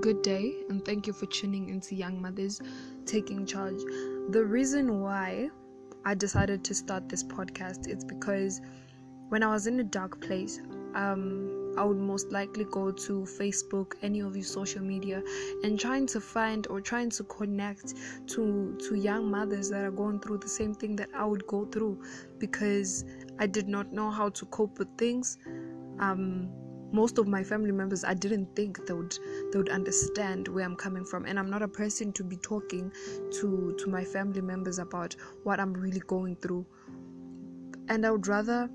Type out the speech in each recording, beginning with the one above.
Good day, and thank you for tuning into Young Mothers Taking Charge. The reason why I decided to start this podcast is because when I was in a dark place, um, I would most likely go to Facebook, any of your social media, and trying to find or trying to connect to to young mothers that are going through the same thing that I would go through, because I did not know how to cope with things. Um, most of my family members i didn't think they would they would understand where i'm coming from. And i'm not a person to be talking to to my family members about what i'm really going through. And i would rather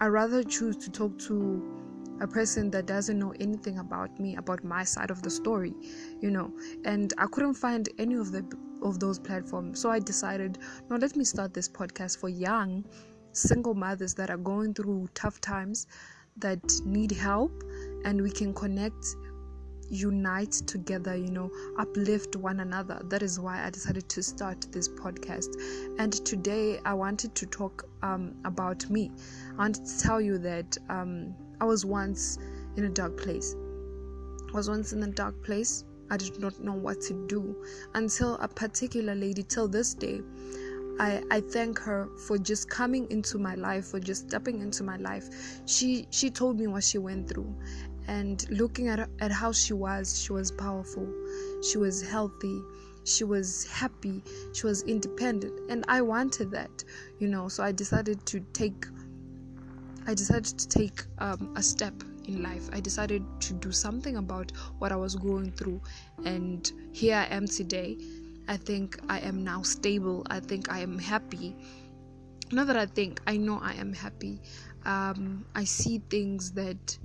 i rather choose to talk to a person that doesn't know anything about me about my side of the story you know. And i couldn't find any of the of those platforms. So i decided no let me start this podcast for young single mothers that are going through tough times that need help and we can connect unite together you know uplift one another. That is why i decided to start this podcast. And today i wanted to talk um, about me. I wanted to tell you that um, i was once in a dark place. I was once in a dark place. I did not know what to do until a particular lady till this day I, I thank her for just coming into my life, for just stepping into my life. She she told me what she went through, and looking at at how she was, she was powerful, she was healthy, she was happy, she was independent, and I wanted that, you know. So I decided to take. I decided to take um, a step in life. I decided to do something about what I was going through, and here I am today I think I am now stable. I think I am happy. Not that I think, I know I am happy. Um, I see things that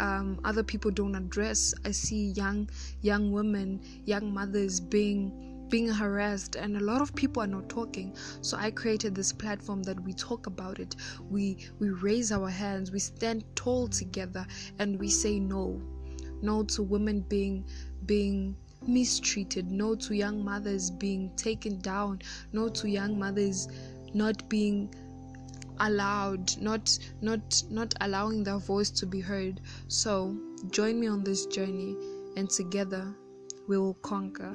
um, other people don't address. I see young young women, young mothers being being harassed and a lot of people are not talking so i created this platform that we talk about it we we raise our hands we stand tall together and we say no no to women being being mistreated, no to young mothers being taken down, no to young mothers not being allowed not not not allowing their voice to be heard. So join me on this journey and together we will conquer